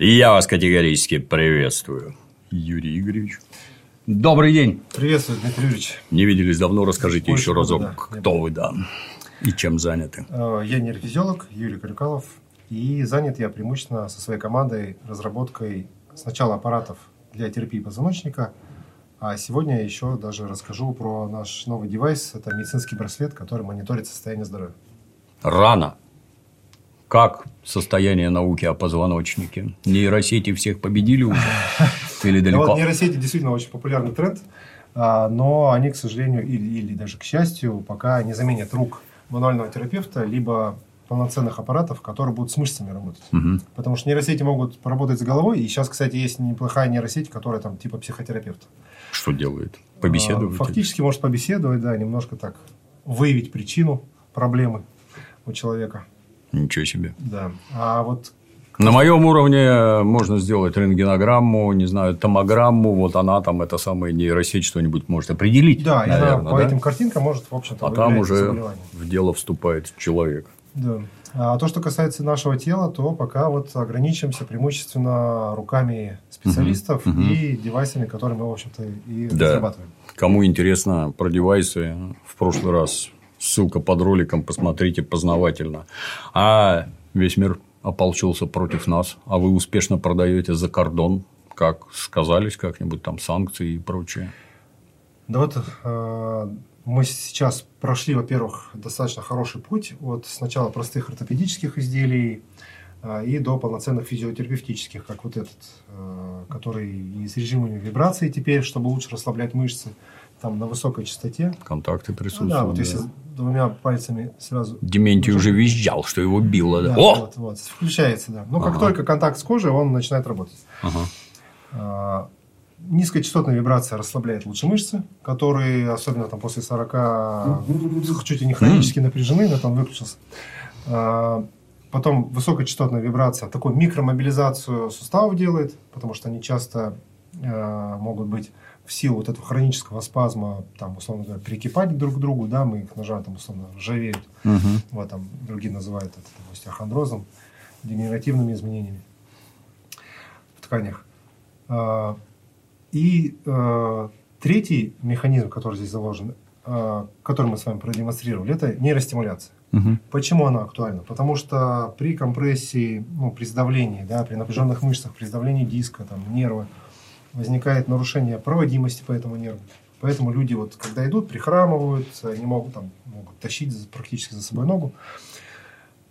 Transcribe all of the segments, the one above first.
И я вас категорически приветствую, Юрий Игоревич. Добрый день. Приветствую, Дмитрий Юрьевич. Не виделись давно, расскажите Больше еще разок, года, да. кто вы, да, и чем заняты. Э, Я нейрофизиолог Юрий Крюкалов. И занят я преимущественно со своей командой разработкой сначала аппаратов для терапии позвоночника, а сегодня я еще даже расскажу про наш новый девайс. Это медицинский браслет, который мониторит состояние здоровья. Рано. Как состояние науки о позвоночнике? Нейросети всех победили уже? Или Ну, далеко? Вот нейросети действительно очень популярный тренд, а, но они, к сожалению, или, или даже к счастью, пока не заменят рук мануального терапевта, либо полноценных аппаратов, которые будут с мышцами работать. Мгм. Потому что нейросети могут поработать с головой, и сейчас, кстати, есть неплохая нейросеть, которая там типа психотерапевта. Что делает? Побеседует? А, Фактически может побеседовать, да, немножко так выявить причину проблемы у человека. Ничего себе. Да. А вот На моем уровне можно сделать рентгенограмму, не знаю, томограмму, вот она там, эта самая нейросеть что-нибудь может определить, да, и она наверное, по да? этим картинкам может, в общем-то, А там уже в дело вступает человек. Да. А то, что касается нашего тела, то пока вот ограничимся преимущественно руками специалистов мгм. и девайсами, которые мы, в общем-то, и Да. разрабатываем. Кому интересно про девайсы, в прошлый раз ссылка под роликом, посмотрите, познавательно. А весь мир ополчился против нас, а вы успешно продаете за кордон, как сказались как-нибудь там санкции и прочее. Да вот э, мы сейчас прошли, во-первых, достаточно хороший путь от сначала простых ортопедических изделий э, и до полноценных физиотерапевтических, как вот этот, э, который и с режимами вибрации теперь, чтобы лучше расслаблять мышцы, там на высокой частоте. Контакты Ну присутствуют. да, вот да. если двумя пальцами сразу Дементий уже визжал, что его било. Да. Да, О! вот, вот, включается, да. Но как Ага. только контакт с кожей, он начинает работать. Ага. А, Низкочастотная вибрация расслабляет лучше мышцы, которые, особенно там после 40, чуть ли не хронически напряжены, но там выключился. А, Потом высокочастотная вибрация такую микромобилизацию суставов делает, потому что они часто а, могут быть в силу вот этого хронического спазма, там, условно говоря, прикипать друг к другу, да, мы их нажали, там, условно, ржавеют. Мгм. Вот там другие называют это там, остеохондрозом, дегенеративными изменениями в тканях. А, И э, третий механизм, который здесь заложен, э, который мы с вами продемонстрировали, это нейростимуляция. Мгм. Почему она актуальна? Потому что при компрессии, ну, при сдавлении, да, при напряженных мышцах, при сдавлении диска, там, нерва, возникает нарушение проводимости по этому нерву. Поэтому люди, вот, когда идут, прихрамывают, они могут, там, могут тащить практически за собой ногу.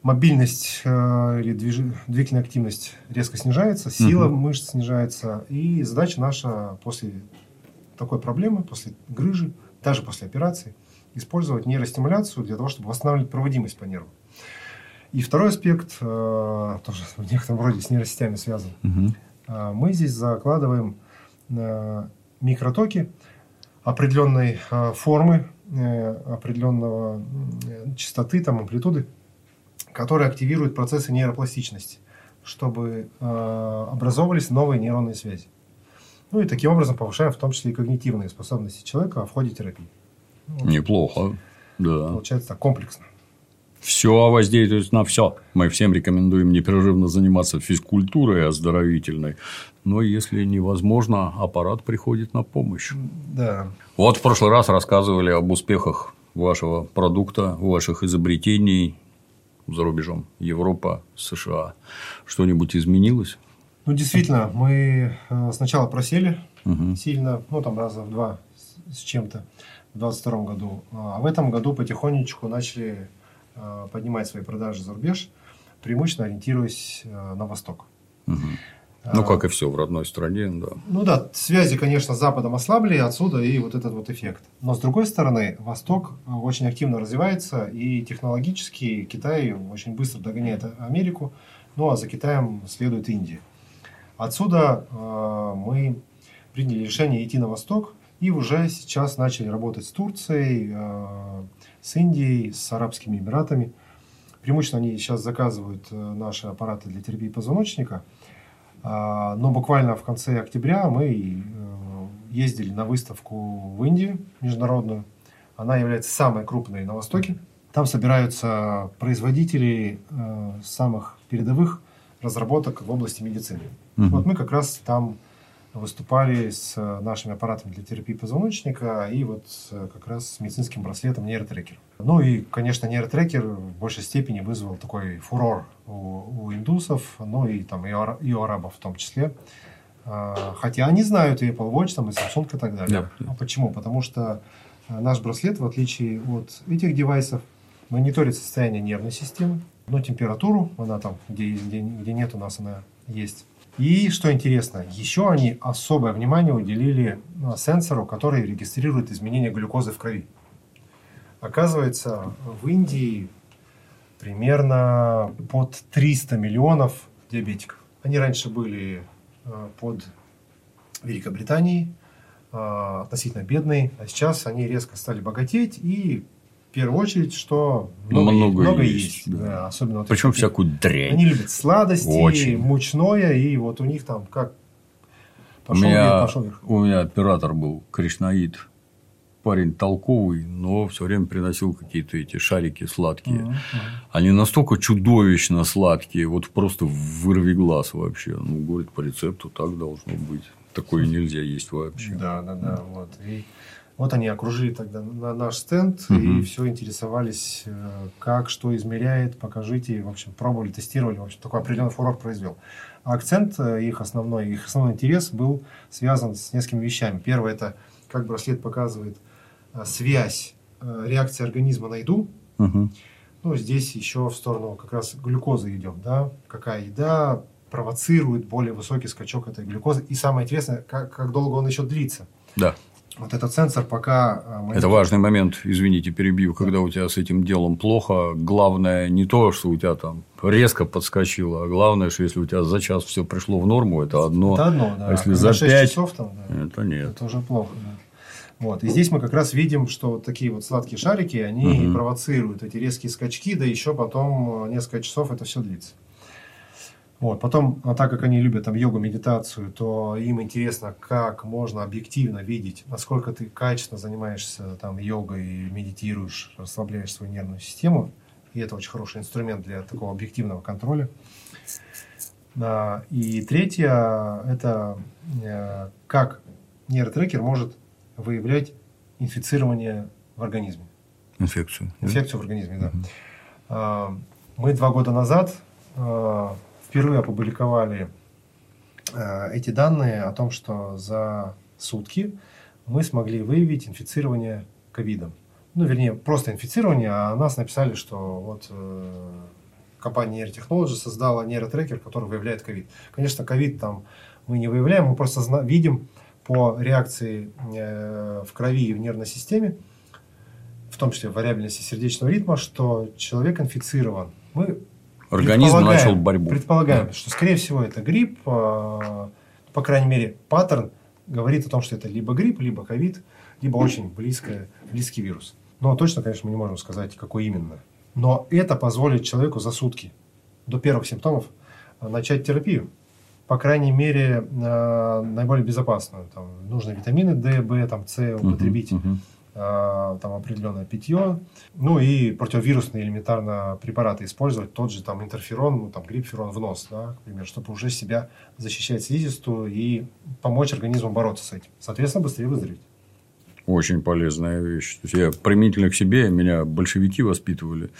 Мобильность э, или движ- двигательная активность резко снижается, сила Мгм. мышц снижается. И задача наша после такой проблемы, после грыжи, даже после операции, использовать нейростимуляцию для того, чтобы восстанавливать проводимость по нерву. И второй аспект, э, тоже в некотором роде с нейросетями связан. Мгм. А, Мы здесь закладываем э, микротоки определенной э, формы, э, определенного э, частоты, там, амплитуды, которые активируют процессы нейропластичности, чтобы э, образовывались новые нейронные связи. Ну и таким образом повышаем в том числе и когнитивные способности человека в ходе терапии. Ну, Неплохо. Да. Получается так комплексно. Все воздействует на все. Мы всем рекомендуем непрерывно заниматься физкультурой оздоровительной. Но если невозможно, аппарат приходит на помощь. Да. Вот в прошлый раз рассказывали об успехах вашего продукта, ваших изобретений за рубежом. Европа, США. Что-нибудь изменилось? Ну, действительно, мы э, сначала просели Мгм. сильно, ну, там раза в два с чем-то в 2022 году. А в этом году потихонечку начали поднимать свои продажи за рубеж, преимущественно ориентируясь э, на восток. Мгм. Ну, как и все в родной стране, да. Ну да, связи, конечно, с Западом ослабли, отсюда и вот этот вот эффект. Но с другой стороны, Восток э, очень активно развивается, и технологически Китай очень быстро догоняет Америку, ну а за Китаем следует Индия. Отсюда э, мы приняли решение идти на Восток, и уже сейчас начали работать с Турцией, э, с Индией, с Арабскими Эмиратами. Преимущественно они сейчас заказывают э, наши аппараты для терапии позвоночника. А, Но буквально в конце октября мы э, ездили на выставку в Индию международную. Она является самой крупной на Востоке. Там собираются производители э, самых передовых разработок в области медицины. Мгм. Вот мы как раз там выступали с э, нашими аппаратами для терапии позвоночника и вот э, как раз с медицинским браслетом нейротрекер. Ну и, конечно, нейротрекер в большей степени вызвал такой фурор у, у индусов, ну и там и, ара- и у арабов в том числе. А, Хотя они знают и Apple Watch, там, и Samsung и так далее. Да. А почему? Потому что э, наш браслет, в отличие от этих девайсов, мониторит состояние нервной системы, ну, температуру, она там, где, где, где нет у нас, она есть. И, что интересно, еще они особое внимание уделили ну, сенсору, который регистрирует изменения глюкозы в крови. Оказывается, в Индии примерно под 300 миллионов диабетиков. Они раньше были э, под Великобританией, э, относительно бедные, а сейчас они резко стали богатеть и в первую очередь, что много, Много много есть, есть, да. да, особенно вот Причем эти- всякую дрянь. они любят сладости, Очень. мучное, и вот у них там как У пошел меня, вверх, пошел вверх. у меня оператор был кришнаид. Парень толковый, но все время приносил какие-то эти шарики сладкие. Мгм. Они настолько чудовищно сладкие, вот просто вырви глаз вообще. Ну, говорит, по рецепту так должно быть. Такое нельзя есть вообще. Да, да, да. Вот. И вот они окружили тогда на наш стенд и Мгм. все интересовались, э, как, что измеряет, покажите. В общем, пробовали, тестировали. В общем, такой определенный фурор произвел. А акцент э, их основной, их основной интерес был связан с несколькими вещами. Первое – это как браслет показывает э, связь реакции организма на еду Мгм. Ну, здесь еще в сторону как раз глюкозы идем, да, какая еда провоцирует более высокий скачок этой глюкозы. И самое интересное, как, как долго он еще длится. Да. Вот этот сенсор пока... а, мы- Это важный момент, извините, перебью, когда у тебя с этим делом плохо. Главное не то, что у тебя там резко подскочило, а главное, что если у тебя за час все пришло в норму, это одно. Это одно, да. А если за 6 пять- часов там, да, Это нет. это уже плохо. да. Вот. И здесь мы как раз видим, что вот такие вот сладкие шарики, они Мгм. провоцируют эти резкие скачки, да еще потом э, несколько часов это все длится. Вот. Потом, а так как они любят там йогу, медитацию, то им интересно, как можно объективно видеть, насколько ты качественно занимаешься там йогой, медитируешь, расслабляешь свою нервную систему. И это очень хороший инструмент для такого объективного контроля. Да, И третье – это э, как нейротрекер может выявлять инфицирование в организме. Инфекцию. да? Инфекцию в организме, да. А, Мы два года назад а, впервые опубликовали а, эти данные о том, что за сутки мы смогли выявить инфицирование ковидом. Ну, вернее, просто инфицирование, а нас написали, что вот э, компания Neurotechnology создала нейротрекер, который выявляет ковид. Конечно, ковид там мы не выявляем, мы просто зна- видим по реакции э, в крови и в нервной системе, в том числе вариабельности сердечного ритма, что человек инфицирован. Мы Организм начал борьбу. Предполагаем, что, скорее всего, это грипп. э, По крайней мере, паттерн говорит о том, что это либо грипп, либо ковид, либо очень близкое, близкий вирус. Но точно, конечно, мы не можем сказать, какой именно. Но это позволит человеку за сутки до первых симптомов э, начать терапию. По крайней мере, э, наиболее безопасную. Там нужны витамины D, B, там, Мгм, употребить мгм. а, там определенное питье, ну и противовирусные элементарно препараты использовать, тот же там интерферон, ну там грипферон в нос, да, к примеру, чтобы уже себя защищать слизистую и помочь организму бороться с этим. Соответственно, быстрее выздороветь. Очень полезная вещь. То есть, я применительно к себе, меня большевики воспитывали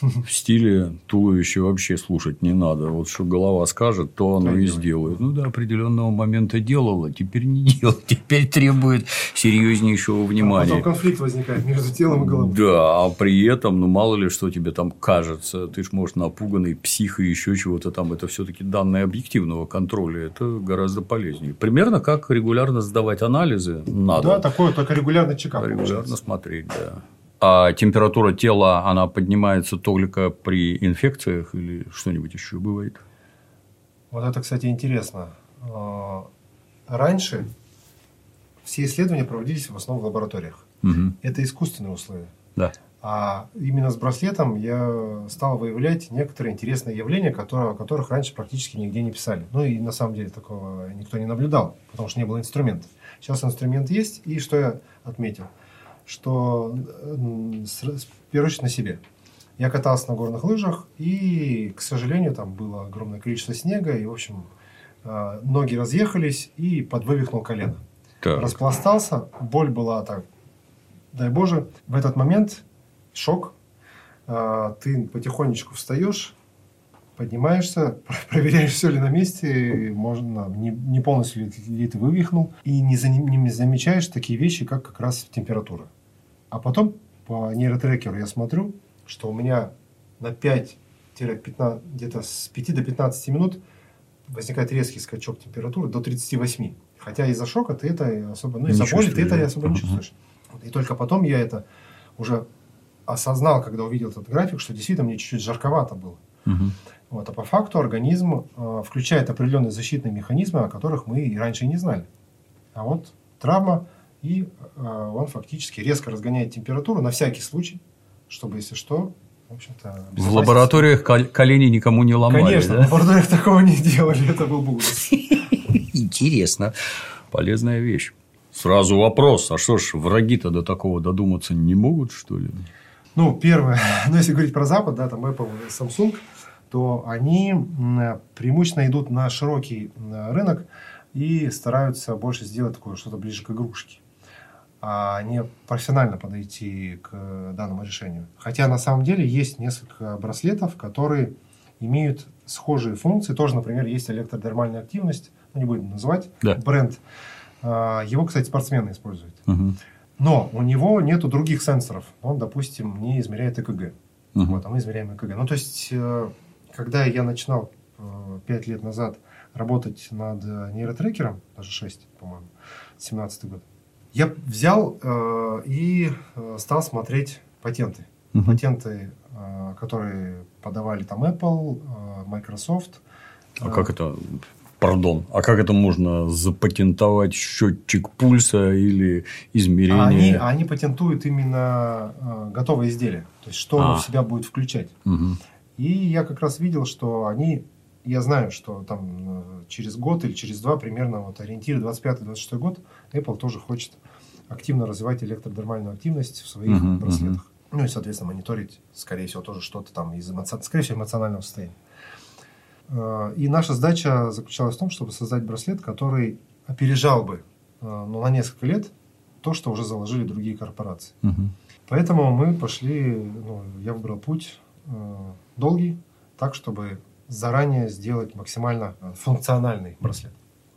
в стиле туловище вообще слушать не надо. Вот что голова скажет, то оно То и сделает. Ну, до определенного момента делала, теперь не делает. Теперь требует серьезнейшего А потом внимания. конфликт возникает между телом и головой. Да, а при этом, ну, мало ли, что тебе там кажется. Ты ж, может, напуганный псих и еще чего-то там. Это все-таки данные объективного контроля. Это гораздо полезнее. Примерно как регулярно сдавать анализы надо. Да, такое, только регулярный чекап. Регулярно получается. смотреть, да. А температура тела, она поднимается только при инфекциях или что-нибудь еще бывает? Вот это, кстати, интересно. А, Раньше все исследования проводились в основном в лабораториях. Мгм. Это искусственные условия. Да. А именно с браслетом я стал выявлять некоторые интересные явления, которые, о которых раньше практически нигде не писали. Ну и на самом деле такого никто не наблюдал, потому что не было инструментов. Сейчас инструмент есть, и что я отметил? Что в первую очередь на себе. Я катался на горных лыжах, и, к сожалению, там было огромное количество снега, и, в общем, э, ноги разъехались, и подвывихнул колено. Так. Распластался, боль была так, дай Боже. В этот момент шок. Э, Ты потихонечку встаешь, поднимаешься, проверяешь, все ли на месте, можно, не, не полностью ли, ли ты вывихнул, и не, за- не замечаешь такие вещи, как как раз температура. А потом по нейротрекеру я смотрю, что у меня на 5-15, где-то с 5 до 15 минут возникает резкий скачок температуры до 38. Хотя из-за шока ты это особо, ну, из-за боли ты это особо не чувствуешь. И только потом я это уже осознал, когда увидел этот график, что действительно мне чуть-чуть жарковато было. Мгм. Вот. А по факту организм э, включает определенные защитные механизмы, о которых мы и раньше не знали. А вот травма, и э, он фактически резко разгоняет температуру на всякий случай, чтобы, если что, в общем-то... В лабораториях кол- колени никому не ломали, Конечно, в да? лабораториях такого не делали, это был бы ужас. Интересно. Полезная вещь. Сразу вопрос, а что ж, враги-то до такого додуматься не могут, что ли? Ну, первое, ну, если говорить про Запад, да, там Apple и Samsung, то они преимущественно идут на широкий рынок и стараются больше сделать такое что-то ближе к игрушке, а не профессионально подойти к данному решению. Хотя на самом деле есть несколько браслетов, которые имеют схожие функции. Тоже, например, есть электродермальная активность, ну, не будем называть, Да. бренд. А, Его, кстати, спортсмены используют. Мгм. Но у него нету других сенсоров. Он, допустим, не измеряет ЭКГ. Мгм. Вот, а мы измеряем ЭКГ. Ну, то есть, э, когда я начинал э, 5 лет назад работать над э, нейротрекером, даже 6, по-моему, 17 год, я взял э, и э, стал смотреть патенты. Мгм. Патенты, э, которые подавали там Apple, э, Microsoft. А Э, как это, пардон, а как это можно запатентовать счетчик пульса или А измерение? они, они патентуют именно э, готовое изделие. То есть, что оно А. в себя будет включать. Мгм. И я как раз видел, что они, я знаю, что там э, через год или через два примерно, вот ориентир 25-26 год, Apple тоже хочет активно развивать электродермальную активность в своих Мгм, браслетах. Ну и, соответственно, мониторить, скорее всего, тоже что-то там из эмоци- скорее всего, эмоционального состояния. Э, И наша задача заключалась в том, чтобы создать браслет, который опережал бы э, ну, на несколько лет то, что уже заложили другие корпорации. Мгм. Поэтому мы пошли, ну, я выбрал путь э, долгий, так, чтобы заранее сделать максимально э, функциональный браслет.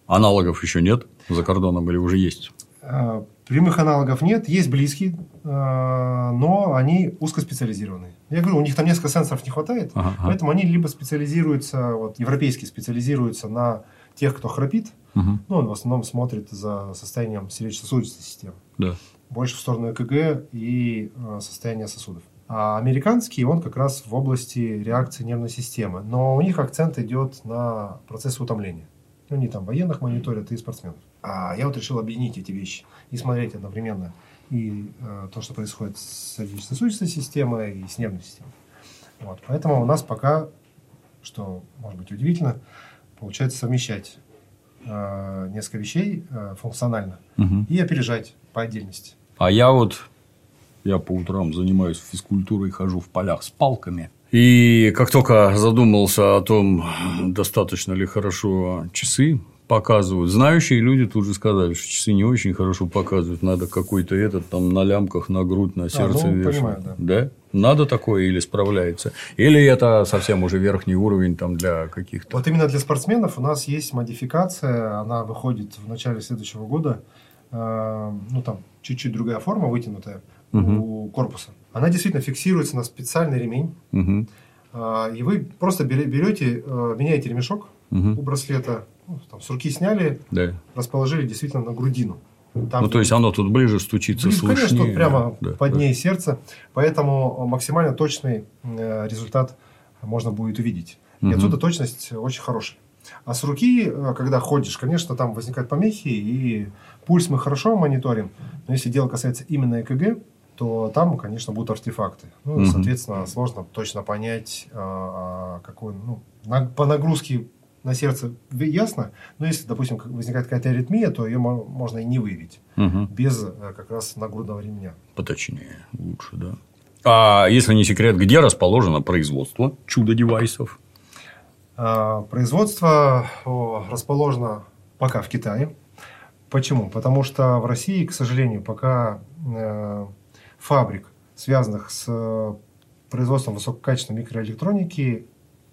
Аналогов еще нет за кордоном или уже есть? Э, прямых аналогов нет, есть близкие, э, но они узкоспециализированные. Я говорю, у них там несколько сенсоров не хватает, Ага, поэтому они либо специализируются, вот, европейские специализируются на тех, кто храпит, Мгм. ну, он в основном смотрит за состоянием сердечно-сосудистой системы. Да. больше в сторону ЭКГ и состояния сосудов. А американский, он как раз в области реакции нервной системы. Но у них акцент идет на процессы утомления. Ну, они там военных мониторят и спортсменов. А я вот решил объединить эти вещи и смотреть одновременно и э, то, что происходит с сердечно-сосудистой системой, и с нервной системой. Вот. Поэтому у нас пока, что может быть удивительно, получается совмещать э, несколько вещей э, функционально Мгм. и опережать по отдельности. А я вот, я по утрам занимаюсь физкультурой, хожу в полях с палками. И как только задумался о том, достаточно ли хорошо часы показывают, знающие люди тут же сказали, что часы не очень хорошо показывают, надо какой-то этот там на лямках, на грудь, на сердце ну, вешать. понимаю, да. Надо такое или справляется? Или это совсем уже верхний уровень там для каких-то... Вот именно для спортсменов у нас есть модификация, она выходит в начале следующего года. Э, Ну, там чуть-чуть другая форма вытянутая Мгм. у корпуса. Она действительно фиксируется на специальный ремень. Э, И вы просто бере- берете, э, меняете ремешок у Мгм. браслета, ну, там, с руки сняли, Да. расположили действительно на грудину. Там, Ну, то есть, оно тут ближе стучится, Блин, слышнее. конечно, тут прямо Да, под да. ней сердце, поэтому максимально точный э, результат можно будет увидеть. И Мгм. отсюда точность очень хорошая. А с руки, э, когда ходишь, конечно, там возникают помехи, и пульс мы хорошо мониторим, но если дело касается именно ЭКГ, то там, конечно, будут артефакты. Ну, Мгм. соответственно, сложно точно понять, а, какой, ну, на- по нагрузке на сердце ясно, но если, допустим, возникает какая-то аритмия, то ее мо- можно и не выявить Мгм. без э, как раз нагрудного ремня. Поточнее лучше, да. А если не секрет, где расположено производство чудо-девайсов? А, производство расположено пока в Китае. Почему? Потому что в России, к сожалению, пока э, фабрик, связанных с э, производством высококачественной микроэлектроники,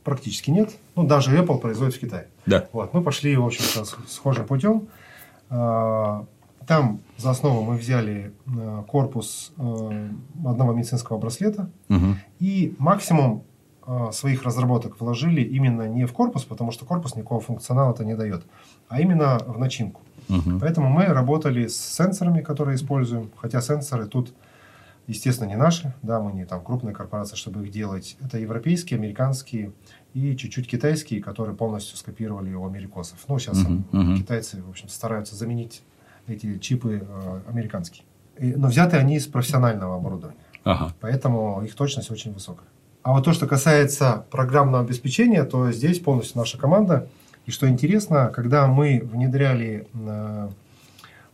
практически нет. Ну, даже Apple производит в Китае. Да. Вот, мы пошли, в общем-то, схожим путем. А, там за основу мы взяли э, корпус одного медицинского браслета. Угу. И максимум своих разработок вложили именно не в корпус, потому что корпус никакого функционала это не дает, а именно в начинку. Угу. Поэтому мы работали с сенсорами, которые используем, хотя сенсоры тут, естественно, не наши, да, мы не там крупная корпорация, чтобы их делать. Это европейские, американские и чуть-чуть китайские, которые полностью скопировали у америкосов. Ну, сейчас Мгм, мгм. китайцы, в общем, стараются заменить эти чипы э, американские. И- но взяты они из профессионального оборудования. Ага. Поэтому их точность очень высокая. А вот то, что касается программного обеспечения, то здесь полностью наша команда. И что интересно, когда мы внедряли э,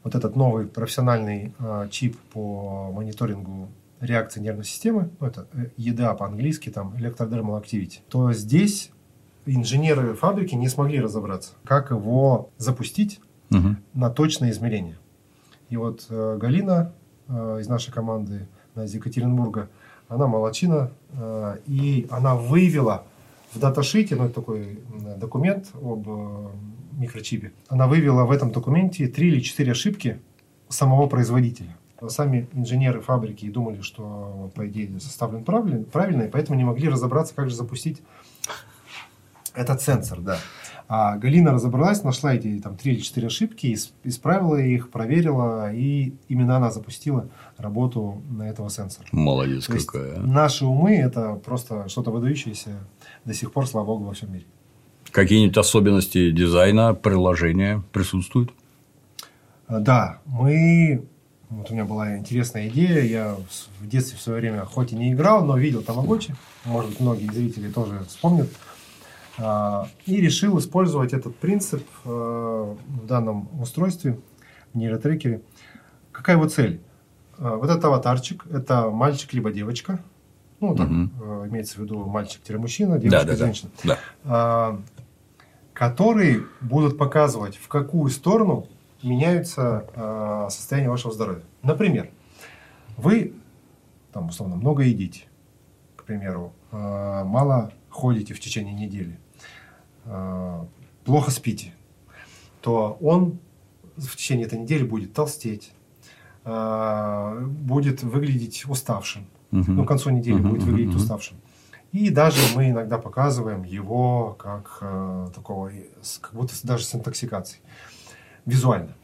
вот этот новый профессиональный э, чип по мониторингу реакции нервной системы, ну, это э, EDA по-английски, там, Electrodermal Activity, то здесь инженеры фабрики не смогли разобраться, как его запустить Мгм. на точное измерение. И вот э, Галина э, из нашей команды, она из Екатеринбурга, она молочина, э, и она выявила в даташите, ну это такой документ об э, микрочипе, она выявила в этом документе три или четыре ошибки самого производителя. Сами инженеры фабрики думали, что, по идее, составлен правильно, правильно, и поэтому не могли разобраться, как же запустить этот сенсор, да. А Галина разобралась, нашла эти там три или четыре ошибки, ис- исправила их, проверила, и именно она запустила работу на этого сенсора. Молодец То какая. а. наши умы это просто что-то выдающееся до сих пор, слава богу, во всем мире. Какие-нибудь особенности дизайна приложения присутствуют? А, Да, мы... Вот у меня была интересная идея. Я в- детстве в свое время хоть и не играл, но видел Тамагочи. Может быть, многие зрители тоже вспомнят. А, И решил использовать этот принцип э, в данном устройстве, в нейротрекере. Какая его цель? А, Вот этот аватарчик – это мальчик либо девочка. Ну, так э, имеется в виду мальчик-мужчина, Да, девочка, да, да. женщина. Да. Которые будут показывать, в какую сторону меняются а, состояние вашего здоровья. Например, вы там условно много едите, к примеру, а, мало ходите в течение недели, а, плохо спите, то он в течение этой недели будет толстеть, а, будет выглядеть уставшим, Мгм. ну, к концу недели Мгм, будет выглядеть мгм. уставшим. И даже мы иногда показываем его как э, такого, с- как будто даже с интоксикацией, визуально.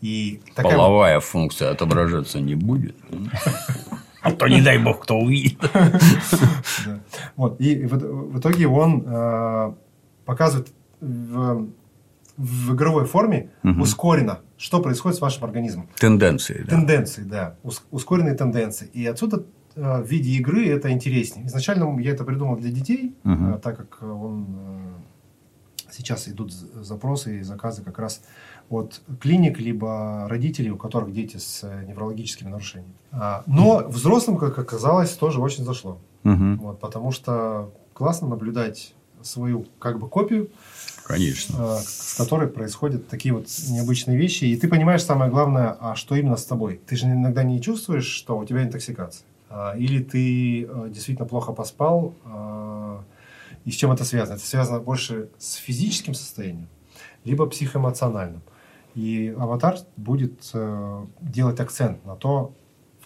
И такая Половая функция отображаться не будет. А то, не дай бог, кто увидит. Вот, и в, итоге он э, показывает в, игровой форме ускоренно, что происходит с вашим организмом. Тенденции, да. Тенденции, да. Ус- ускоренные тенденции. И отсюда э, в виде игры это интереснее. Изначально я это придумал для детей, э, так как он э, сейчас идут запросы и заказы как раз от клиник, либо родителей, у которых дети с э, неврологическими нарушениями. А, Но взрослым, как оказалось, тоже очень зашло. Мгм. Вот, потому что классно наблюдать свою как бы копию, Конечно. э, с которой происходят такие вот необычные вещи. И ты понимаешь самое главное, а что именно с тобой. Ты же иногда не чувствуешь, что у тебя интоксикация. А, Или ты э, действительно плохо поспал. а, И с чем это связано? Это связано больше с физическим состоянием, либо психоэмоциональным. И аватар будет э, делать акцент на то,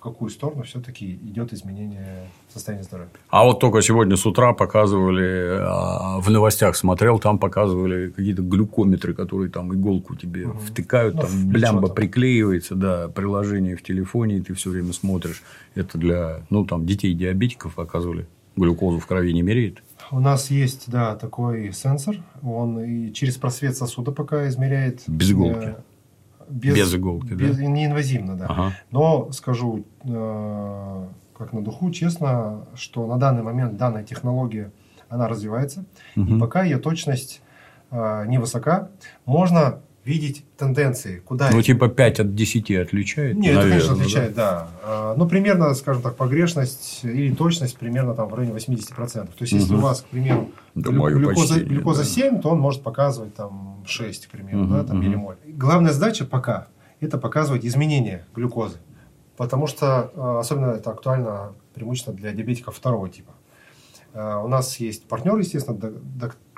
какую сторону все-таки идет изменение состояния здоровья. А вот только сегодня с утра показывали, а, в новостях смотрел, там показывали какие-то глюкометры, которые там иголку тебе Мгм. втыкают, Ну, там блямба там. приклеивается, да, приложение в телефоне, и ты все время смотришь. Это для, ну, там, детей-диабетиков показывали. Глюкозу в крови не меряет. У нас есть, да, такой сенсор. Он и через просвет сосуда пока измеряет. Без иголки. Э, Без иголки, без- да? Неинвазивно, да. Ага. Но скажу, э, как на духу, честно, что на данный момент данная технология, она развивается. И Мгм. пока ее точность э, невысока. Можно видеть тенденции, куда... Ну, типа 5 от 10 отличает? Нет, наверное, это, конечно, отличает, да. да. Ну, примерно, скажем так, погрешность или точность примерно там в районе 80%. То есть, если угу. у вас, к примеру, да, глюкоза, глюкоза да. 7, то он может показывать там 6, к примеру, угу, да, там, угу. миллимоль. Главная задача пока – это показывать изменения глюкозы. Потому что, а, особенно это актуально преимущественно для диабетиков второго типа. А, у нас есть партнер, естественно,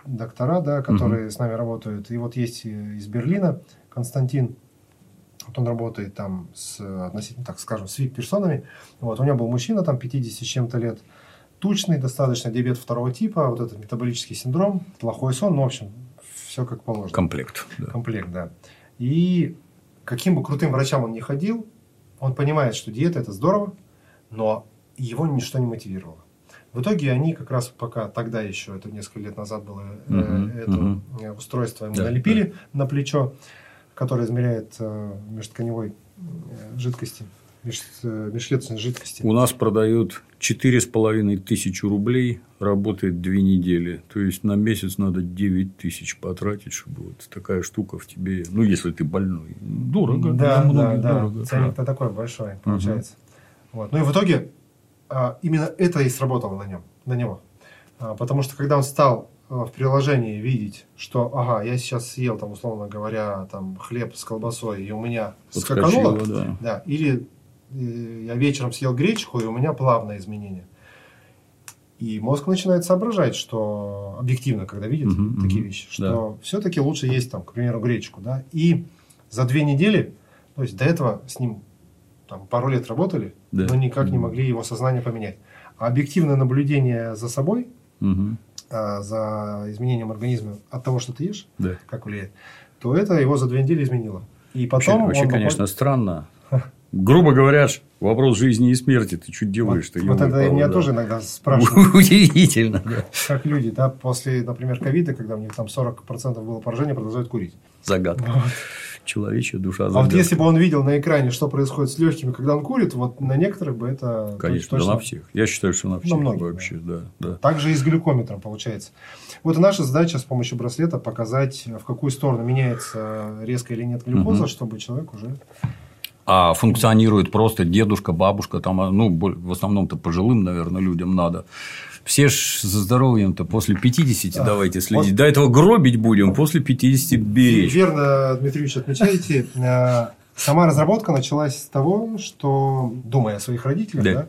доктора, да, которые угу. с нами работают. И вот есть из Берлина Константин, вот он работает там с относительно, так скажем, с VIP-персонами. Вот, у него был мужчина там 50 с чем-то лет, тучный, достаточно диабет второго типа, вот этот метаболический синдром, плохой сон, ну, в общем, все как положено. Комплект. Да. Комплект, да. И каким бы крутым врачам он ни ходил, он понимает, что диета – это здорово, но его ничто не мотивировало. В итоге они как раз пока тогда еще, это несколько лет назад было, uh-huh, это uh-huh. устройство ему да, налепили да. на плечо, которое измеряет э, межтканевой э, жидкости, меж, э, межклеточной жидкости. У нас продают четыре с половиной тысячи рублей, работает две недели. То есть, на месяц надо 9 тысяч потратить, чтобы вот такая штука в тебе, ну, если ты больной. Дорого. Да, да, да. Дорого, Ценник-то да. такой большой, получается. Угу. Вот. Ну, и в итоге именно это и сработало на нем, на него. А, потому что когда он стал а, в приложении видеть, что, ага, я сейчас съел, там, условно говоря, там, хлеб с колбасой, и у меня скакануло, да. да, или э, я вечером съел гречку, и у меня плавное изменение. И мозг начинает соображать, что объективно, когда видит угу, такие угу, вещи, что да. все-таки лучше есть, там, к примеру, гречку. Да? И за две недели, то есть до этого с ним там, пару лет работали, да. но никак не могли его сознание поменять. А объективное наблюдение за собой, угу. а, за изменением организма от того, что ты ешь, да. как влияет, то это его за две недели изменило. И потом вообще, вообще конечно, странно. Грубо говоря, вопрос жизни и смерти. Ты что делаешь? Вот, вот это меня да. тоже иногда спрашивают. Удивительно. Да. Как люди, да, после, например, ковида, когда у них там 40% было поражения, продолжают курить. Загадка. Вот человечья душа загадка. А вот если бы он видел на экране, что происходит с легкими, когда он курит, вот на некоторых бы это Конечно, точно... да на всех. Я считаю, что на всех. На многих, вообще, да. да. да. Также и с глюкометром получается. Вот наша задача с помощью браслета показать, в какую сторону меняется резко или нет глюкоза, угу. чтобы человек уже а функционирует просто дедушка, бабушка, там, ну, в основном-то пожилым, наверное, людям надо. Все ж за здоровьем-то после 50 да. давайте следить. Вот. До этого гробить будем, после 50 беречь. Верно, Дмитрий Ильич, отмечаете. Э, сама разработка началась с того, что, думая о своих родителях, да.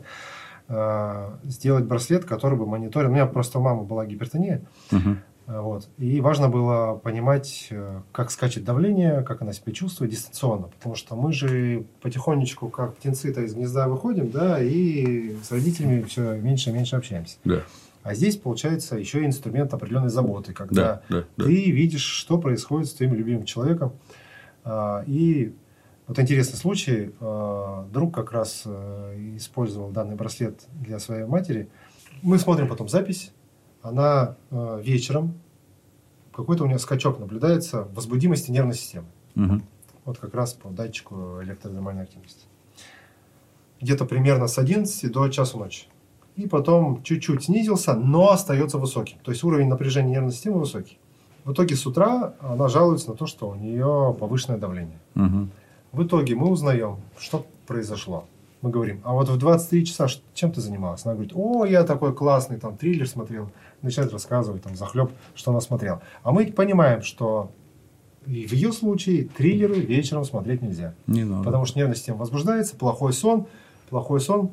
Да, э, сделать браслет, который бы мониторил. У меня просто у мамы была гипертония. Угу. Вот. И важно было понимать, э, как скачет давление, как она себя чувствует дистанционно. Потому что мы же потихонечку, как птенцы-то из гнезда выходим, да, и с родителями все меньше и меньше общаемся. Да. А здесь, получается, еще и инструмент определенной заботы, когда да, да, ты да. видишь, что происходит с твоим любимым человеком. А, и вот интересный случай. А, друг как раз э, использовал данный браслет для своей матери. Мы смотрим потом запись она э, вечером, какой-то у нее скачок наблюдается возбудимости нервной системы. Угу. Вот как раз по датчику электродермальной активности. Где-то примерно с 11 до часу ночи. И потом чуть-чуть снизился, но остается высоким. То есть уровень напряжения нервной системы высокий. В итоге с утра она жалуется на то, что у нее повышенное давление. Угу. В итоге мы узнаем, что произошло мы говорим, а вот в 23 часа чем ты занималась? Она говорит, о, я такой классный там триллер смотрел. Начинает рассказывать там захлеб, что она смотрела. А мы понимаем, что в ее случае триллеры вечером смотреть нельзя. Не надо. Потому что нервная система возбуждается, плохой сон, плохой сон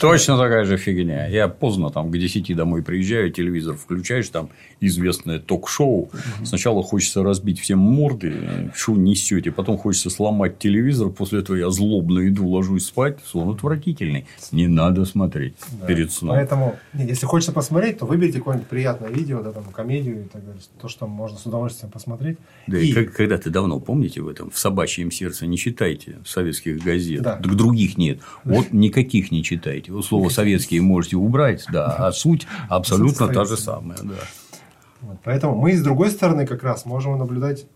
Точно такая же фигня. Я поздно там к 10 домой приезжаю, телевизор включаешь, там известное ток-шоу. Угу. Сначала хочется разбить всем морды, что несете. Потом хочется сломать телевизор. После этого я злобно иду, ложусь спать. Сон отвратительный. Не надо смотреть да. перед сном. Поэтому, если хочется посмотреть, то выберите какое-нибудь приятное видео, да, там, комедию и так далее. То, что можно с удовольствием посмотреть. Да, и, и когда ты давно, помните в этом, в собачьем сердце не читайте советских газет. Да. Так других нет. Вот никаких не читайте читаете. Вы слово советские можете убрать, да, а суть абсолютно та же самая. Да. Вот, поэтому мы с другой стороны как раз можем наблюдать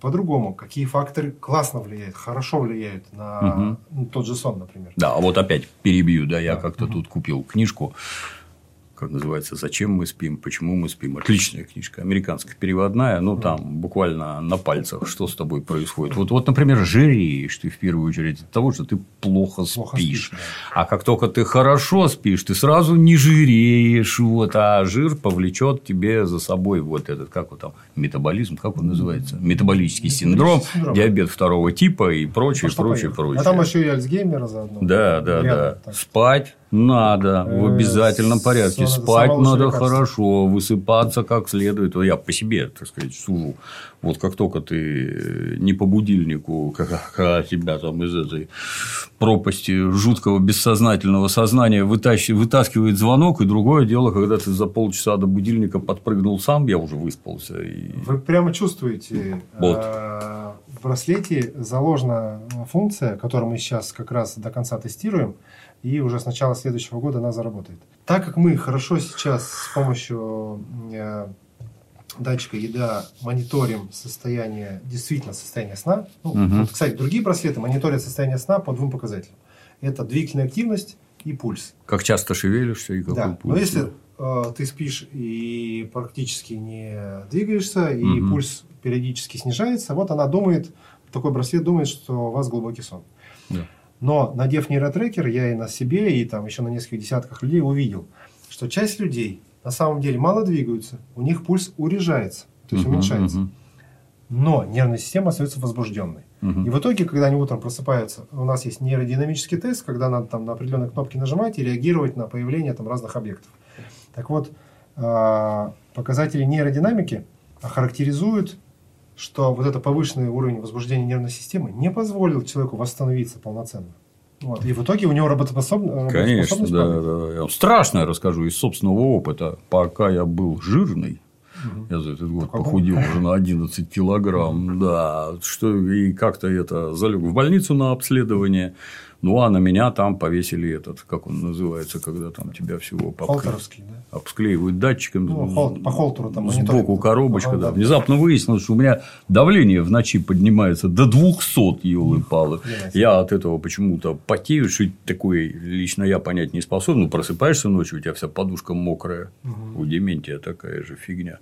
по-другому, какие факторы классно влияют, хорошо влияют на угу. тот же сон, например. Да, а вот опять перебью, да, я да. как-то угу. тут купил книжку как называется, «Зачем мы спим? Почему мы спим?» Отличная книжка, американская, переводная, ну, там буквально на пальцах, что с тобой происходит. Вот, вот например, жиреешь ты в первую очередь от того, что ты плохо, плохо спишь. спишь да. А как только ты хорошо спишь, ты сразу не жиреешь, вот, а жир повлечет тебе за собой вот этот, как вот там, метаболизм, как он называется? Метаболический синдром, синдром. диабет второго типа и прочее, прочее, прочее. А там еще и Альцгеймера заодно. Да, да, Рядом, да. Так. Спать надо в э, обязательном порядке. Спать надо хорошо, высыпаться как следует. Я по себе, так сказать, сужу. Вот как только ты не по будильнику, когда тебя там из этой пропасти жуткого бессознательного сознания вытаскивает звонок, и другое дело, когда ты за полчаса до будильника подпрыгнул сам, я уже выспался. И... Вы прямо чувствуете, вот. Э, в браслете заложена функция, которую мы сейчас как раз до конца тестируем – и уже с начала следующего года она заработает. Так как мы хорошо сейчас с помощью э, датчика еда мониторим состояние, действительно состояние сна. Ну, угу. вот, кстати, другие браслеты мониторят состояние сна по двум показателям. Это двигательная активность и пульс. Как часто шевелишься и какой да. пульс. Но если э, ты спишь и практически не двигаешься, и угу. пульс периодически снижается, вот она думает, такой браслет думает, что у вас глубокий сон. Да. Но надев нейротрекер, я и на себе, и там еще на нескольких десятках людей увидел, что часть людей на самом деле мало двигаются, у них пульс урежается, то есть uh-huh, уменьшается. Uh-huh. Но нервная система остается возбужденной. Uh-huh. И в итоге, когда они утром просыпаются, у нас есть нейродинамический тест, когда надо там на определенные кнопки нажимать и реагировать на появление там разных объектов. Так вот, а, показатели нейродинамики характеризуют что вот это повышенный уровень возбуждения нервной системы не позволил человеку восстановиться полноценно. Вот. И в итоге у него работоспособность Конечно, да, да. Я страшное расскажу из собственного опыта. Пока я был жирный, угу. я за этот год похудел уже на 11 килограмм, да, что и как-то это залег в больницу на обследование. Ну, а на меня там повесили этот, как он называется, когда там тебя всего Холтеровский, да? обсклеивают датчиком. Ну, по холтеру там Сбоку коробочка, да. Внезапно выяснилось, что у меня давление в ночи поднимается до 200, елы палы. Я от этого почему-то потею, что такое лично я понять не способен. Ну, просыпаешься ночью, у тебя вся подушка мокрая. У дементия такая же фигня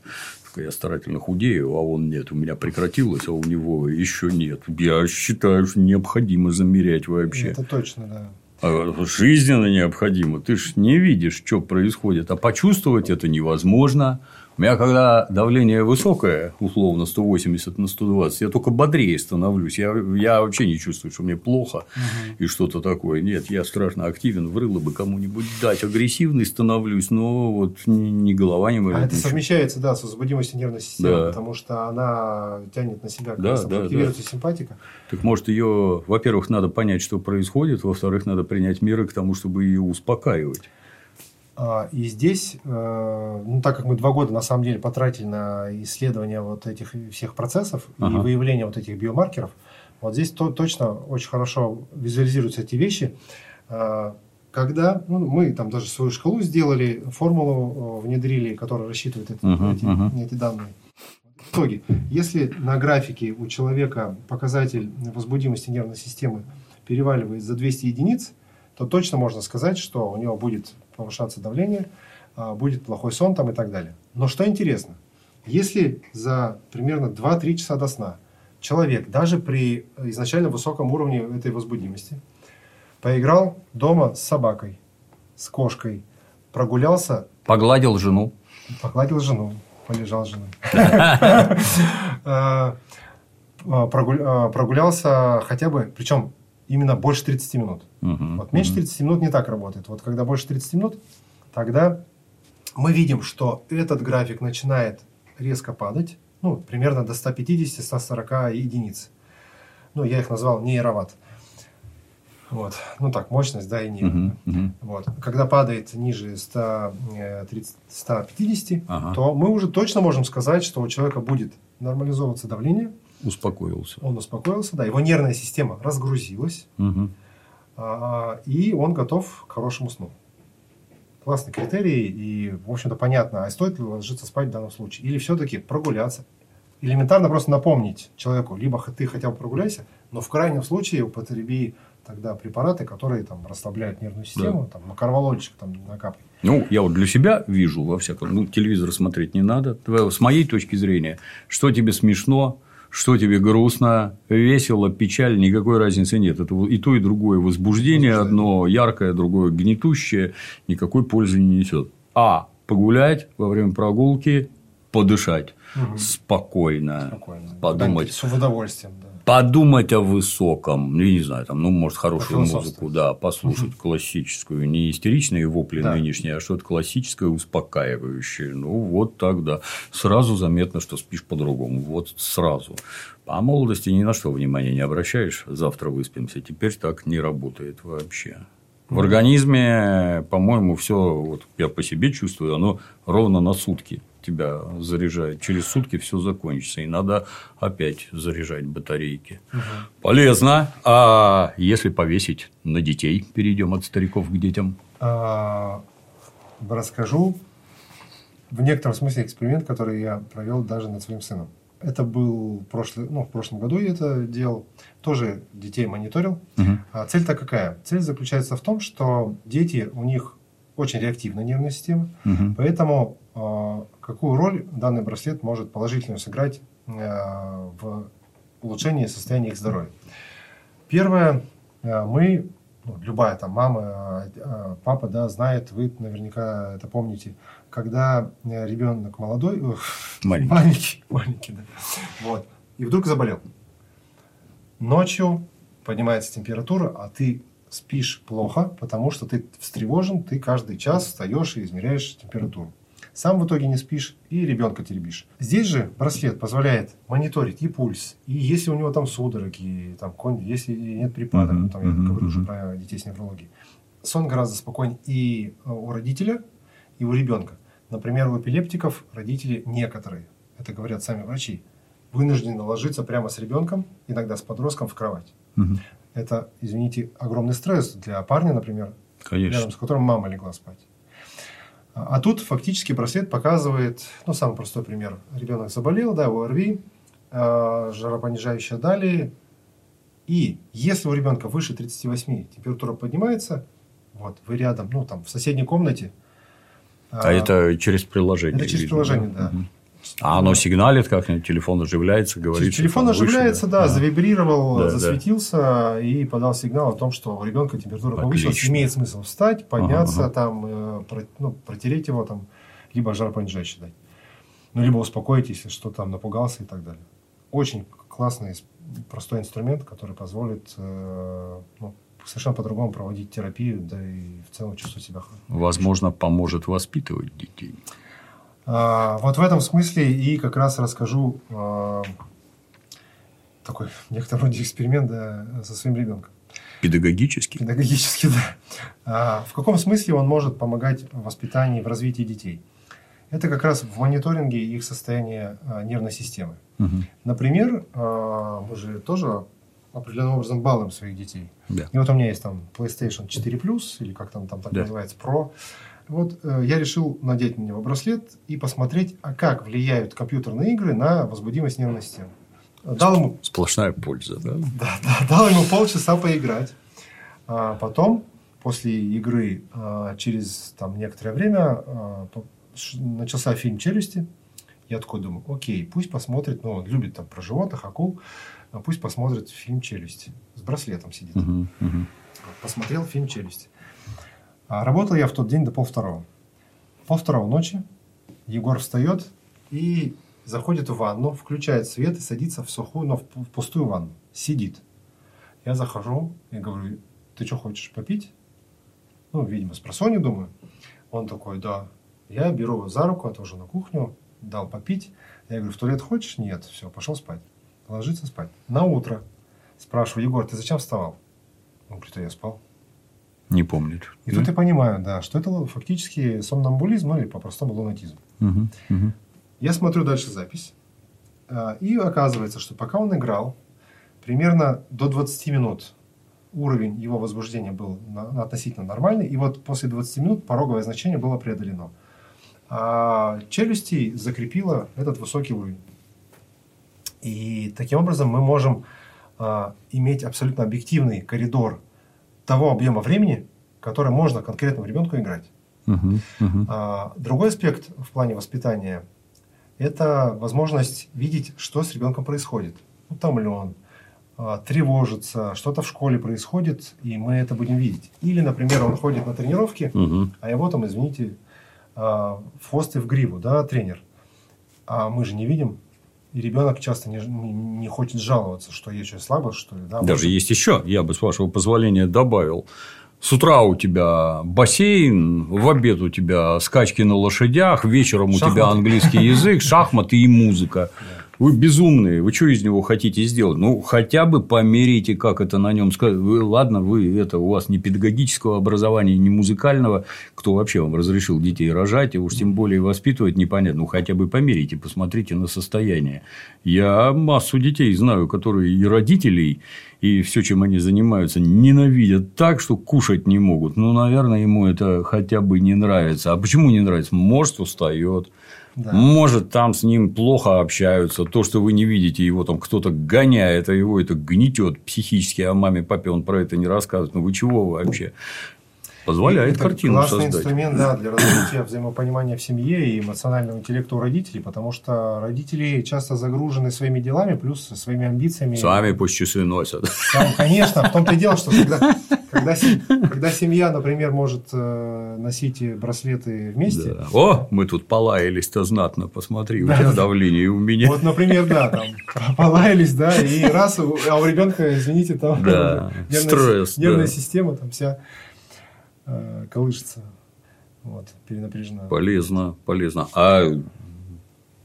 я старательно худею, а он нет, у меня прекратилось, а у него еще нет. Я считаю, что необходимо замерять вообще. Это точно, да. А, жизненно необходимо. Ты же не видишь, что происходит, а почувствовать это невозможно. У меня когда давление высокое, условно 180 на 120, я только бодрее становлюсь. Я, я вообще не чувствую, что мне плохо угу. и что-то такое. Нет, я страшно активен, врыло бы кому-нибудь дать. Агрессивный становлюсь, но вот ни голова не болит. А это ничего. совмещается, да, с возбудимостью нервной системы, да. потому что она тянет на себя, как да, да, активируется да. симпатика. Так может, ее, во-первых, надо понять, что происходит, во-вторых, надо принять меры к тому, чтобы ее успокаивать. А, и здесь, э, ну, так как мы два года на самом деле потратили на исследование вот этих всех процессов ага. и выявление вот этих биомаркеров, вот здесь то, точно очень хорошо визуализируются эти вещи. А, когда ну, мы там даже свою шкалу сделали, формулу внедрили, которая рассчитывает эти, uh-huh, эти, uh-huh. эти данные. В итоге, если на графике у человека показатель возбудимости нервной системы переваливает за 200 единиц, то точно можно сказать, что у него будет повышаться давление, а, будет плохой сон там и так далее. Но что интересно, если за примерно 2-3 часа до сна человек даже при изначально высоком уровне этой возбудимости поиграл дома с собакой, с кошкой, прогулялся... Погладил жену. Погладил жену, полежал с женой. А, а, прогулялся хотя бы, причем именно больше 30 минут. Угу, вот меньше 30 минут не так работает. Вот когда больше 30 минут, тогда мы видим, что этот график начинает резко падать, ну, примерно до 150-140 единиц. Ну, я их назвал нейроватт. Вот. Ну так, мощность, да, и не. Uh-huh, uh-huh. Вот. Когда падает ниже 130, 150, uh-huh. то мы уже точно можем сказать, что у человека будет нормализовываться давление, Успокоился. Он успокоился, да. Его нервная система разгрузилась. Угу. А, и он готов к хорошему сну. Классный критерий. И, в общем-то, понятно, а стоит ли ложиться спать в данном случае? Или все-таки прогуляться? Элементарно просто напомнить человеку, либо ты хотя бы прогуляйся, но в крайнем случае употреби тогда препараты, которые там расслабляют нервную систему, да. там, макарвалольчик там накапай. Ну, я вот для себя вижу, во всяком, ну, телевизор смотреть не надо. С моей точки зрения, что тебе смешно, что тебе грустно, весело, печаль, никакой разницы нет. Это и то, и другое возбуждение, одно яркое, другое гнетущее, никакой пользы не несет. А погулять во время прогулки, подышать угу. спокойно, спокойно, подумать. С удовольствием, да. Подумать о высоком, ну, я не знаю, там, ну, может, хорошую музыку, да, послушать классическую, не истеричные вопли да. нынешние, а что-то классическое, успокаивающее. Ну, вот тогда сразу заметно, что спишь по-другому. Вот сразу. А молодости ни на что внимания не обращаешь, завтра выспимся. Теперь так не работает вообще. В организме, по-моему, все, вот я по себе чувствую, оно ровно на сутки тебя заряжает. Через сутки все закончится, и надо опять заряжать батарейки. Угу. Полезно. А если повесить на детей, перейдем от стариков к детям? А, расскажу в некотором смысле эксперимент, который я провел даже над своим сыном. Это был прошлый, ну, в прошлом году я это делал. Тоже детей мониторил. Угу. А цель-то какая? Цель заключается в том, что дети, у них очень реактивная нервная система, угу. поэтому какую роль данный браслет может положительно сыграть э, в улучшении состояния их здоровья. Первое, э, мы, ну, любая там мама, э, папа, да, знает, вы наверняка это помните, когда э, ребенок молодой, маленький, маленький, маленький да, вот, и вдруг заболел. Ночью поднимается температура, а ты спишь плохо, потому что ты встревожен, ты каждый час встаешь и измеряешь температуру. Сам в итоге не спишь и ребенка теребишь. Здесь же браслет позволяет мониторить и пульс, и если у него там судороги, там, если нет припадок, uh-huh, там, uh-huh, я говорю uh-huh. уже про детей с неврологией. Сон гораздо спокойнее и э, у родителя, и у ребенка. Например, у эпилептиков родители некоторые, это говорят сами врачи, вынуждены ложиться прямо с ребенком, иногда с подростком в кровать. Угу. Это, извините, огромный стресс для парня, например, Конечно. рядом с которым мама легла спать. А, а тут фактически браслет показывает, ну, самый простой пример. Ребенок заболел, да, ОРВИ, э, жаропонижающие дали. И если у ребенка выше 38 температура поднимается, вот, вы рядом, ну, там, в соседней комнате, а, а это через приложение? Это через видно, приложение, да. да. А оно сигналит как-нибудь, телефон оживляется, говорит. Телефон оживляется, да, да, завибрировал, да, засветился да. и подал сигнал о том, что у ребенка температура повысилась, имеет смысл встать, подняться, ага, там, э, ну, протереть его, там, либо жар понижающий дать. Ну, либо успокоить, если что там напугался и так далее. Очень классный, простой инструмент, который позволит э, ну, совершенно по-другому проводить терапию, да и в целом чувствовать себя хорошо. Возможно, поможет воспитывать детей. А, вот в этом смысле и как раз расскажу а, такой в некотором роде эксперимент да, со своим ребенком. Педагогический? Педагогический, да. А, в каком смысле он может помогать в воспитании, в развитии детей? Это как раз в мониторинге их состояния нервной системы. Угу. Например, мы же тоже определенным образом балуем своих детей. Да. И вот у меня есть там PlayStation 4 Plus, или как там, там так да. называется, Pro. Вот э, я решил надеть на него браслет и посмотреть, а как влияют компьютерные игры на возбудимость нервной системы. Дал ему... Сплошная польза, да? Да, да, дал ему полчаса поиграть. А потом, после игры, а, через там, некоторое время а, начался фильм «Челюсти». Я такой думаю, окей, пусть посмотрит, ну, он любит там про животных, акул, а пусть посмотрит фильм «Челюсти». С браслетом сидит. Uh-huh, uh-huh. Посмотрел фильм «Челюсти». А работал я в тот день до полвторого. Полвторого ночи Егор встает и заходит в ванну, включает свет и садится в сухую, но в пустую ванну. Сидит. Я захожу и говорю, ты что хочешь попить? Ну, видимо, с просони, думаю. Он такой, да. Я беру его за руку, отвожу на кухню, дал попить. Я говорю, в туалет хочешь? Нет. Все, пошел спать. Ложиться спать. На утро спрашиваю, Егор, ты зачем вставал? Он говорит, а я спал. Не помнит. И да? тут я понимаю, да, что это фактически сомнамбулизм, ну или по-простому лунатизм. Угу, угу. Я смотрю дальше запись, а, и оказывается, что пока он играл, примерно до 20 минут уровень его возбуждения был относительно нормальный, и вот после 20 минут пороговое значение было преодолено. А челюсти закрепило этот высокий уровень. И таким образом мы можем а, иметь абсолютно объективный коридор того объема времени, который можно конкретному ребенку играть. Мгм, мгм. А, Другой аспект в плане воспитания – это возможность видеть, что с ребенком происходит. Утомлен, а, тревожится, что-то в школе происходит, и мы это будем видеть. Или, например, он ходит на тренировки, Мгм. а его там, извините, а, в хвост и в гриву, да, тренер. А мы же не видим, и ребенок часто не, не- хочет жаловаться, что я что, слабо, что ли, да. Даже может- есть еще, я бы, с вашего позволения, добавил. С утра у тебя бассейн, в обед у тебя скачки на лошадях, вечером у тебя Шахматы. английский язык, шахматы и музыка. Вы безумные, вы что из него хотите сделать? Ну, хотя бы померите, как это на нем сказать. Вы, ладно, вы это у вас не педагогического образования, не музыкального. Кто вообще вам разрешил детей рожать, и уж тем более воспитывать, непонятно. Ну, хотя бы померите, посмотрите на состояние. Я массу детей знаю, которые и родителей, и все, чем они занимаются, ненавидят так, что кушать не могут. Ну, наверное, ему это хотя бы не нравится. А почему не нравится? Может, устает. Да. Может, там с ним плохо общаются. То, что вы не видите, его там кто-то гоняет, а его это гнетет психически, а маме, папе он про это не рассказывает. Ну, вы чего вообще? Позволяет Это картину классный создать. инструмент да, для развития взаимопонимания в семье и эмоционального интеллекта у родителей, потому что родители часто загружены своими делами, плюс своими амбициями. Сами пусть часы носят. Сам, конечно, в том-то и дело, что когда, когда, когда семья, например, может э, носить браслеты вместе, Да. О, мы тут полаялись-то знатно, посмотри, у Да, тебя да. давление, и у меня. вот, например, да, там полаялись, да, и раз, у- а у ребенка, извините, там Да, нервная, стресс, нервная да. система там вся э, колышется, вот, перенапряжена. Полезно, полезно. А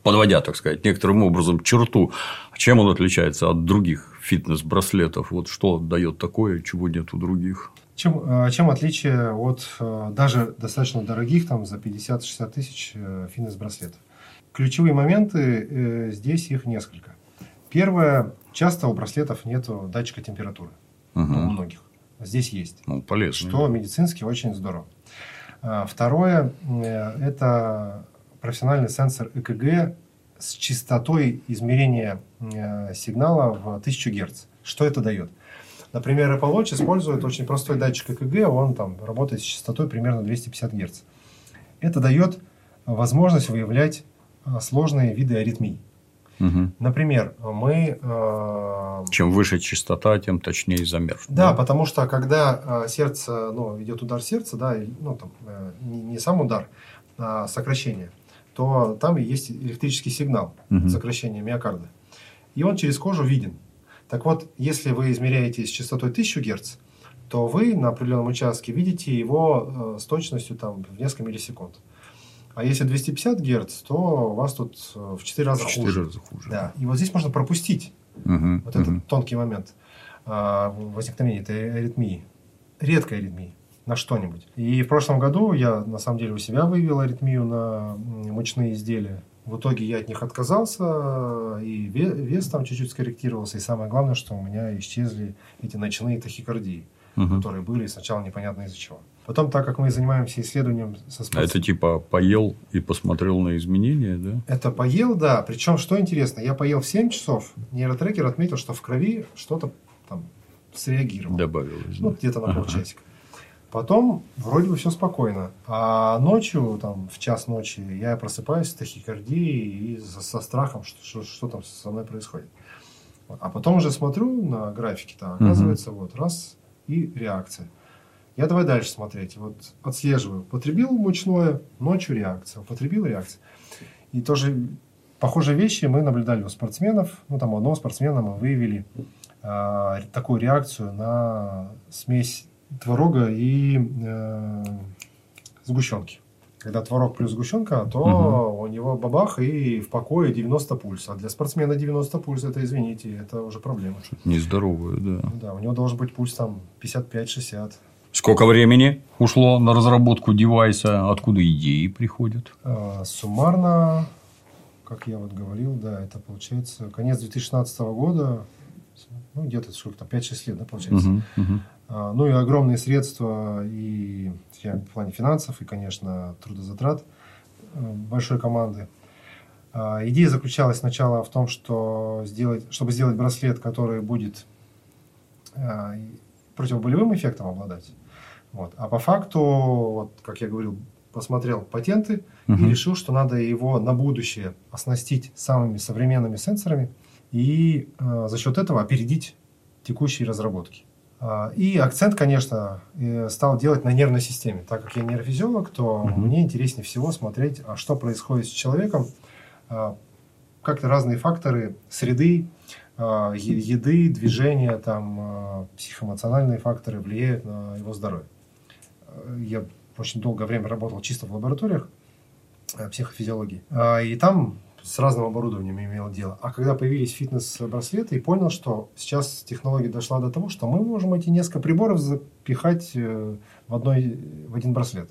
подводя, так сказать, некоторым образом черту, чем он отличается от других фитнес-браслетов? Вот что дает такое, чего нет у других? Чем, э, чем отличие от э, даже достаточно дорогих, там за 50-60 тысяч фитнес-браслетов? Ключевые моменты, здесь их несколько. Первое, часто у браслетов нет датчика температуры. Ну, у многих. Здесь есть. Ну, полезно. Что медицински очень здорово. А, Второе, э, это профессиональный сенсор ЭКГ с частотой измерения э, сигнала в 1000 Гц. Что это дает? Например, Apple Watch использует очень простой датчик ЭКГ, он там работает с частотой примерно 250 Гц. Это дает возможность выявлять э, сложные виды аритмий. Мгм. Например, мы э, Чем выше частота, тем точнее замер. Да, потому что когда э, сердце, ну, идет удар сердца, да, ну, там, э, не, не сам удар, а сокращение, то там есть электрический сигнал Мгм. сокращения миокарда. И он через кожу виден. Так вот, если вы измеряете с частотой 1000 Гц, то вы на определенном участке видите его э, с точностью там, в несколько миллисекунд. А если 250 Гц, то у вас тут э, в 4 раза В четыре хуже. раза хуже. Да. И вот здесь можно пропустить Мгм. вот этот тонкий момент а, возникновения этой аритмии, редкой аритмии на что-нибудь. И в прошлом году я на самом деле у себя выявил аритмию на мучные изделия. В итоге я от них отказался, и ве- вес там чуть-чуть скорректировался. И самое главное, что у меня исчезли эти ночные тахикардии, Мгм. которые были сначала непонятно из-за чего. Потом, так как мы занимаемся исследованием со А спорт- это типа поел и посмотрел на изменения, да? Это поел, да. Причем, что интересно, я поел в 7 часов, нейротрекер отметил, что в крови что-то там среагировало. Добавилось. Ну, да? где-то на Ага. полчасика. Потом вроде бы все спокойно. А ночью, там, в час ночи, я просыпаюсь с тахикардией и со, страхом, что, что, что там со мной происходит. А потом уже смотрю на графики, там, оказывается, вот, раз, и реакция. Я давай дальше смотреть. Вот отслеживаю. Потребил мучное, ночью реакция. Употребил реакция. И тоже похожие вещи мы наблюдали у спортсменов. Ну, там у одного спортсмена мы выявили а, такую реакцию на смесь творога и э, сгущенки. Когда творог плюс сгущенка, то Мгм. у него бабах и в покое 90 пульс. А для спортсмена 90 пульс, это, извините, это уже проблема. Нездоровую, да. Да, у него должен быть пульс там 55-60. Сколько времени ушло на разработку девайса? Откуда идеи приходят? А, Суммарно, как я вот говорил, да, это получается конец 2016 года, ну, где-то сколько там, 5-6 лет, да, получается. Мгм, мгм. А, Ну и огромные средства и в плане финансов, и, конечно, трудозатрат э, большой команды. А, Идея заключалась сначала в том, что сделать, чтобы сделать браслет, который будет а, и противоболевым эффектом обладать. Вот. А по факту, вот, как я говорил, посмотрел патенты угу. и решил, что надо его на будущее оснастить самыми современными сенсорами и э, за счет этого опередить текущие разработки. А, и акцент, конечно, стал делать на нервной системе. Так как я нейрофизиолог, то угу. мне интереснее всего смотреть, а что происходит с человеком, а, как-то разные факторы среды, еды, движения, там, психоэмоциональные факторы влияют на его здоровье. Я очень долгое время работал чисто в лабораториях э, психофизиологии. И там с разным оборудованием имел дело. А когда появились фитнес-браслеты, и понял, что сейчас технология дошла до того, что мы можем эти несколько приборов запихать э, в, одной, в один браслет.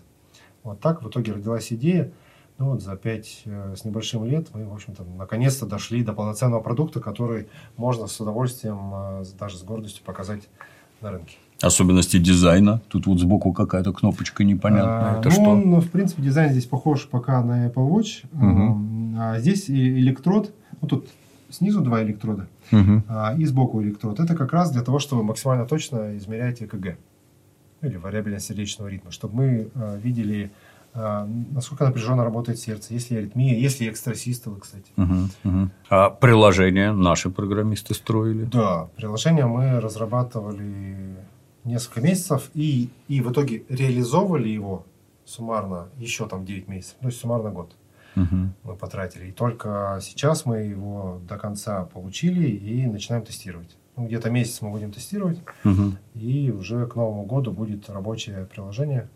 Вот так в итоге родилась идея. Ну вот за пять э, с небольшим лет мы, в общем-то, наконец-то дошли до полноценного продукта, который можно с удовольствием, э, даже с гордостью показать на рынке. Особенности дизайна. Тут вот сбоку какая-то кнопочка непонятная. А, Это ну, что? Он, в принципе, дизайн здесь похож пока на Apple Watch. Угу. А здесь электрод, ну тут снизу два электрода угу. а, и сбоку электрод. Это как раз для того, чтобы максимально точно измерять ЭКГ или вариабельность сердечного ритма, чтобы мы а, видели, а, насколько напряженно работает сердце, есть ли аритмия, есть ли экстрасистолы, кстати. Угу, угу. А приложение наши программисты строили? Да, приложение мы разрабатывали несколько месяцев и, и в итоге реализовывали его суммарно еще там 9 месяцев, то есть суммарно год угу. мы потратили. И только сейчас мы его до конца получили и начинаем тестировать. Ну, где-то месяц мы будем тестировать, угу. и уже к Новому году будет рабочее приложение.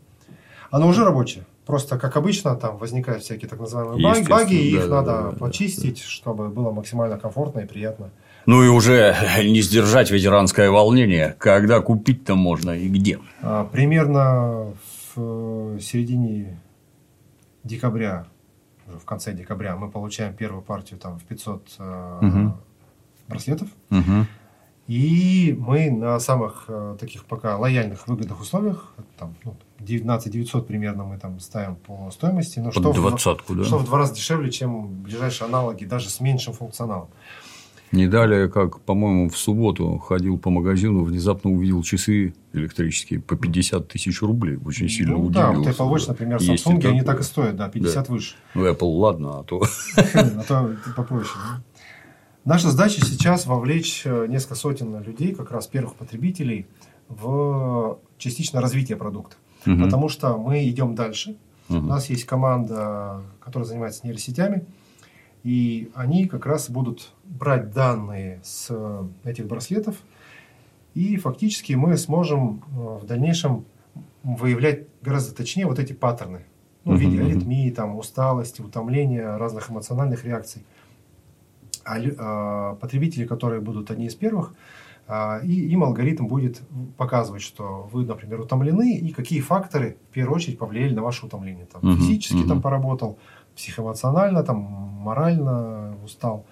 Оно уже рабочее. Просто, как обычно, там возникают всякие так называемые баги, баги и их да, надо да, почистить, да. чтобы было максимально комфортно и приятно. Ну и уже не сдержать ветеранское волнение. Когда купить-то можно и где? А, примерно в середине декабря уже в конце декабря, мы получаем первую партию там, в 500 э, угу. браслетов. Угу. И мы на самых э, таких пока лояльных, выгодных условиях, там, ну, 19 900 примерно мы там ставим по стоимости, но что, в, да? что в два раза дешевле, чем ближайшие аналоги, даже с меньшим функционалом. Не далее, как, по-моему, в субботу ходил по магазину, внезапно увидел часы электрические по 50 тысяч рублей. Очень сильно ну, удивился. Да, вот Apple Watch, например, Samsung, они так и стоят, да, 50 да. выше. Ну, Apple, ладно, а то... А то попроще. Наша задача сейчас вовлечь э, несколько сотен людей, как раз первых потребителей, в частичное развитие продукта. Потому что мы идем дальше. У нас есть команда, которая занимается нейросетями. И они как раз будут брать данные с э, этих браслетов, и фактически мы сможем э, в дальнейшем выявлять гораздо точнее вот эти паттерны ну, в виде аритмии, там, усталости, утомления, разных эмоциональных реакций. А, а потребители, которые будут одни из первых, а, и им алгоритм будет показывать, что вы, например, утомлены, и какие факторы в первую очередь повлияли на ваше утомление. Там, uh-huh, физически uh-huh. там поработал, психоэмоционально, там, морально устал,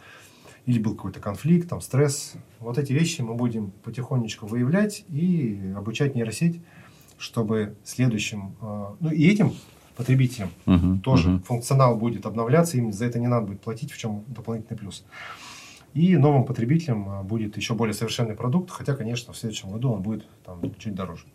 или был какой-то конфликт, там, стресс. Вот эти вещи мы будем потихонечку выявлять и обучать нейросеть, чтобы следующим, э, ну и этим потребителям uh-huh, тоже uh-huh. функционал будет обновляться, им за это не надо будет платить, в чем дополнительный плюс. И новым потребителям э, будет еще более совершенный продукт, хотя, конечно, в следующем году он будет там, чуть дороже.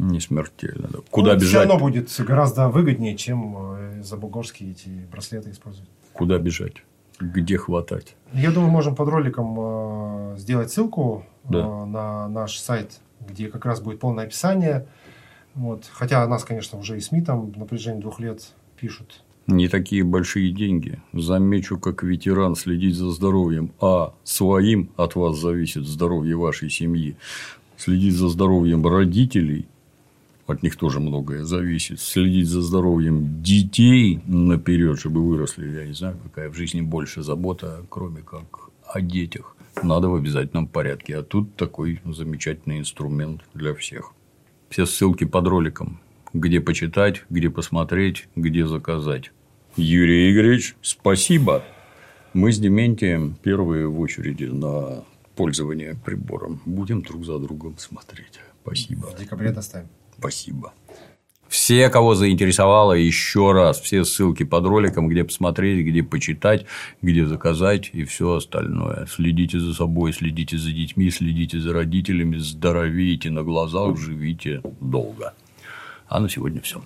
Не смертельно. Да. Куда ну, бежать? Все равно будет гораздо выгоднее, чем э, за бугорские эти браслеты использовать. Куда бежать? Где хватать? Я думаю, можем под роликом э, сделать ссылку да. э, на наш сайт, где как раз будет полное описание. Вот. Хотя нас, конечно, уже и СМИ там на протяжении двух лет пишут. Не такие большие деньги. Замечу, как ветеран следить за здоровьем. А своим от вас зависит здоровье вашей семьи. Следить за здоровьем родителей – от них тоже многое зависит. Следить за здоровьем детей наперед, чтобы выросли, я не знаю, какая в жизни больше забота, кроме как о детях. Надо в обязательном порядке. А тут такой замечательный инструмент для всех. Все ссылки под роликом. Где почитать, где посмотреть, где заказать. Юрий Игоревич, спасибо. Мы с Дементием первые в очереди на пользование прибором. Будем друг за другом смотреть. Спасибо. В декабре доставим. Спасибо. Все, кого заинтересовало, еще раз, все ссылки под роликом, где посмотреть, где почитать, где заказать и все остальное. Следите за собой, следите за детьми, следите за родителями, здоровейте на глазах, живите долго. А на сегодня все.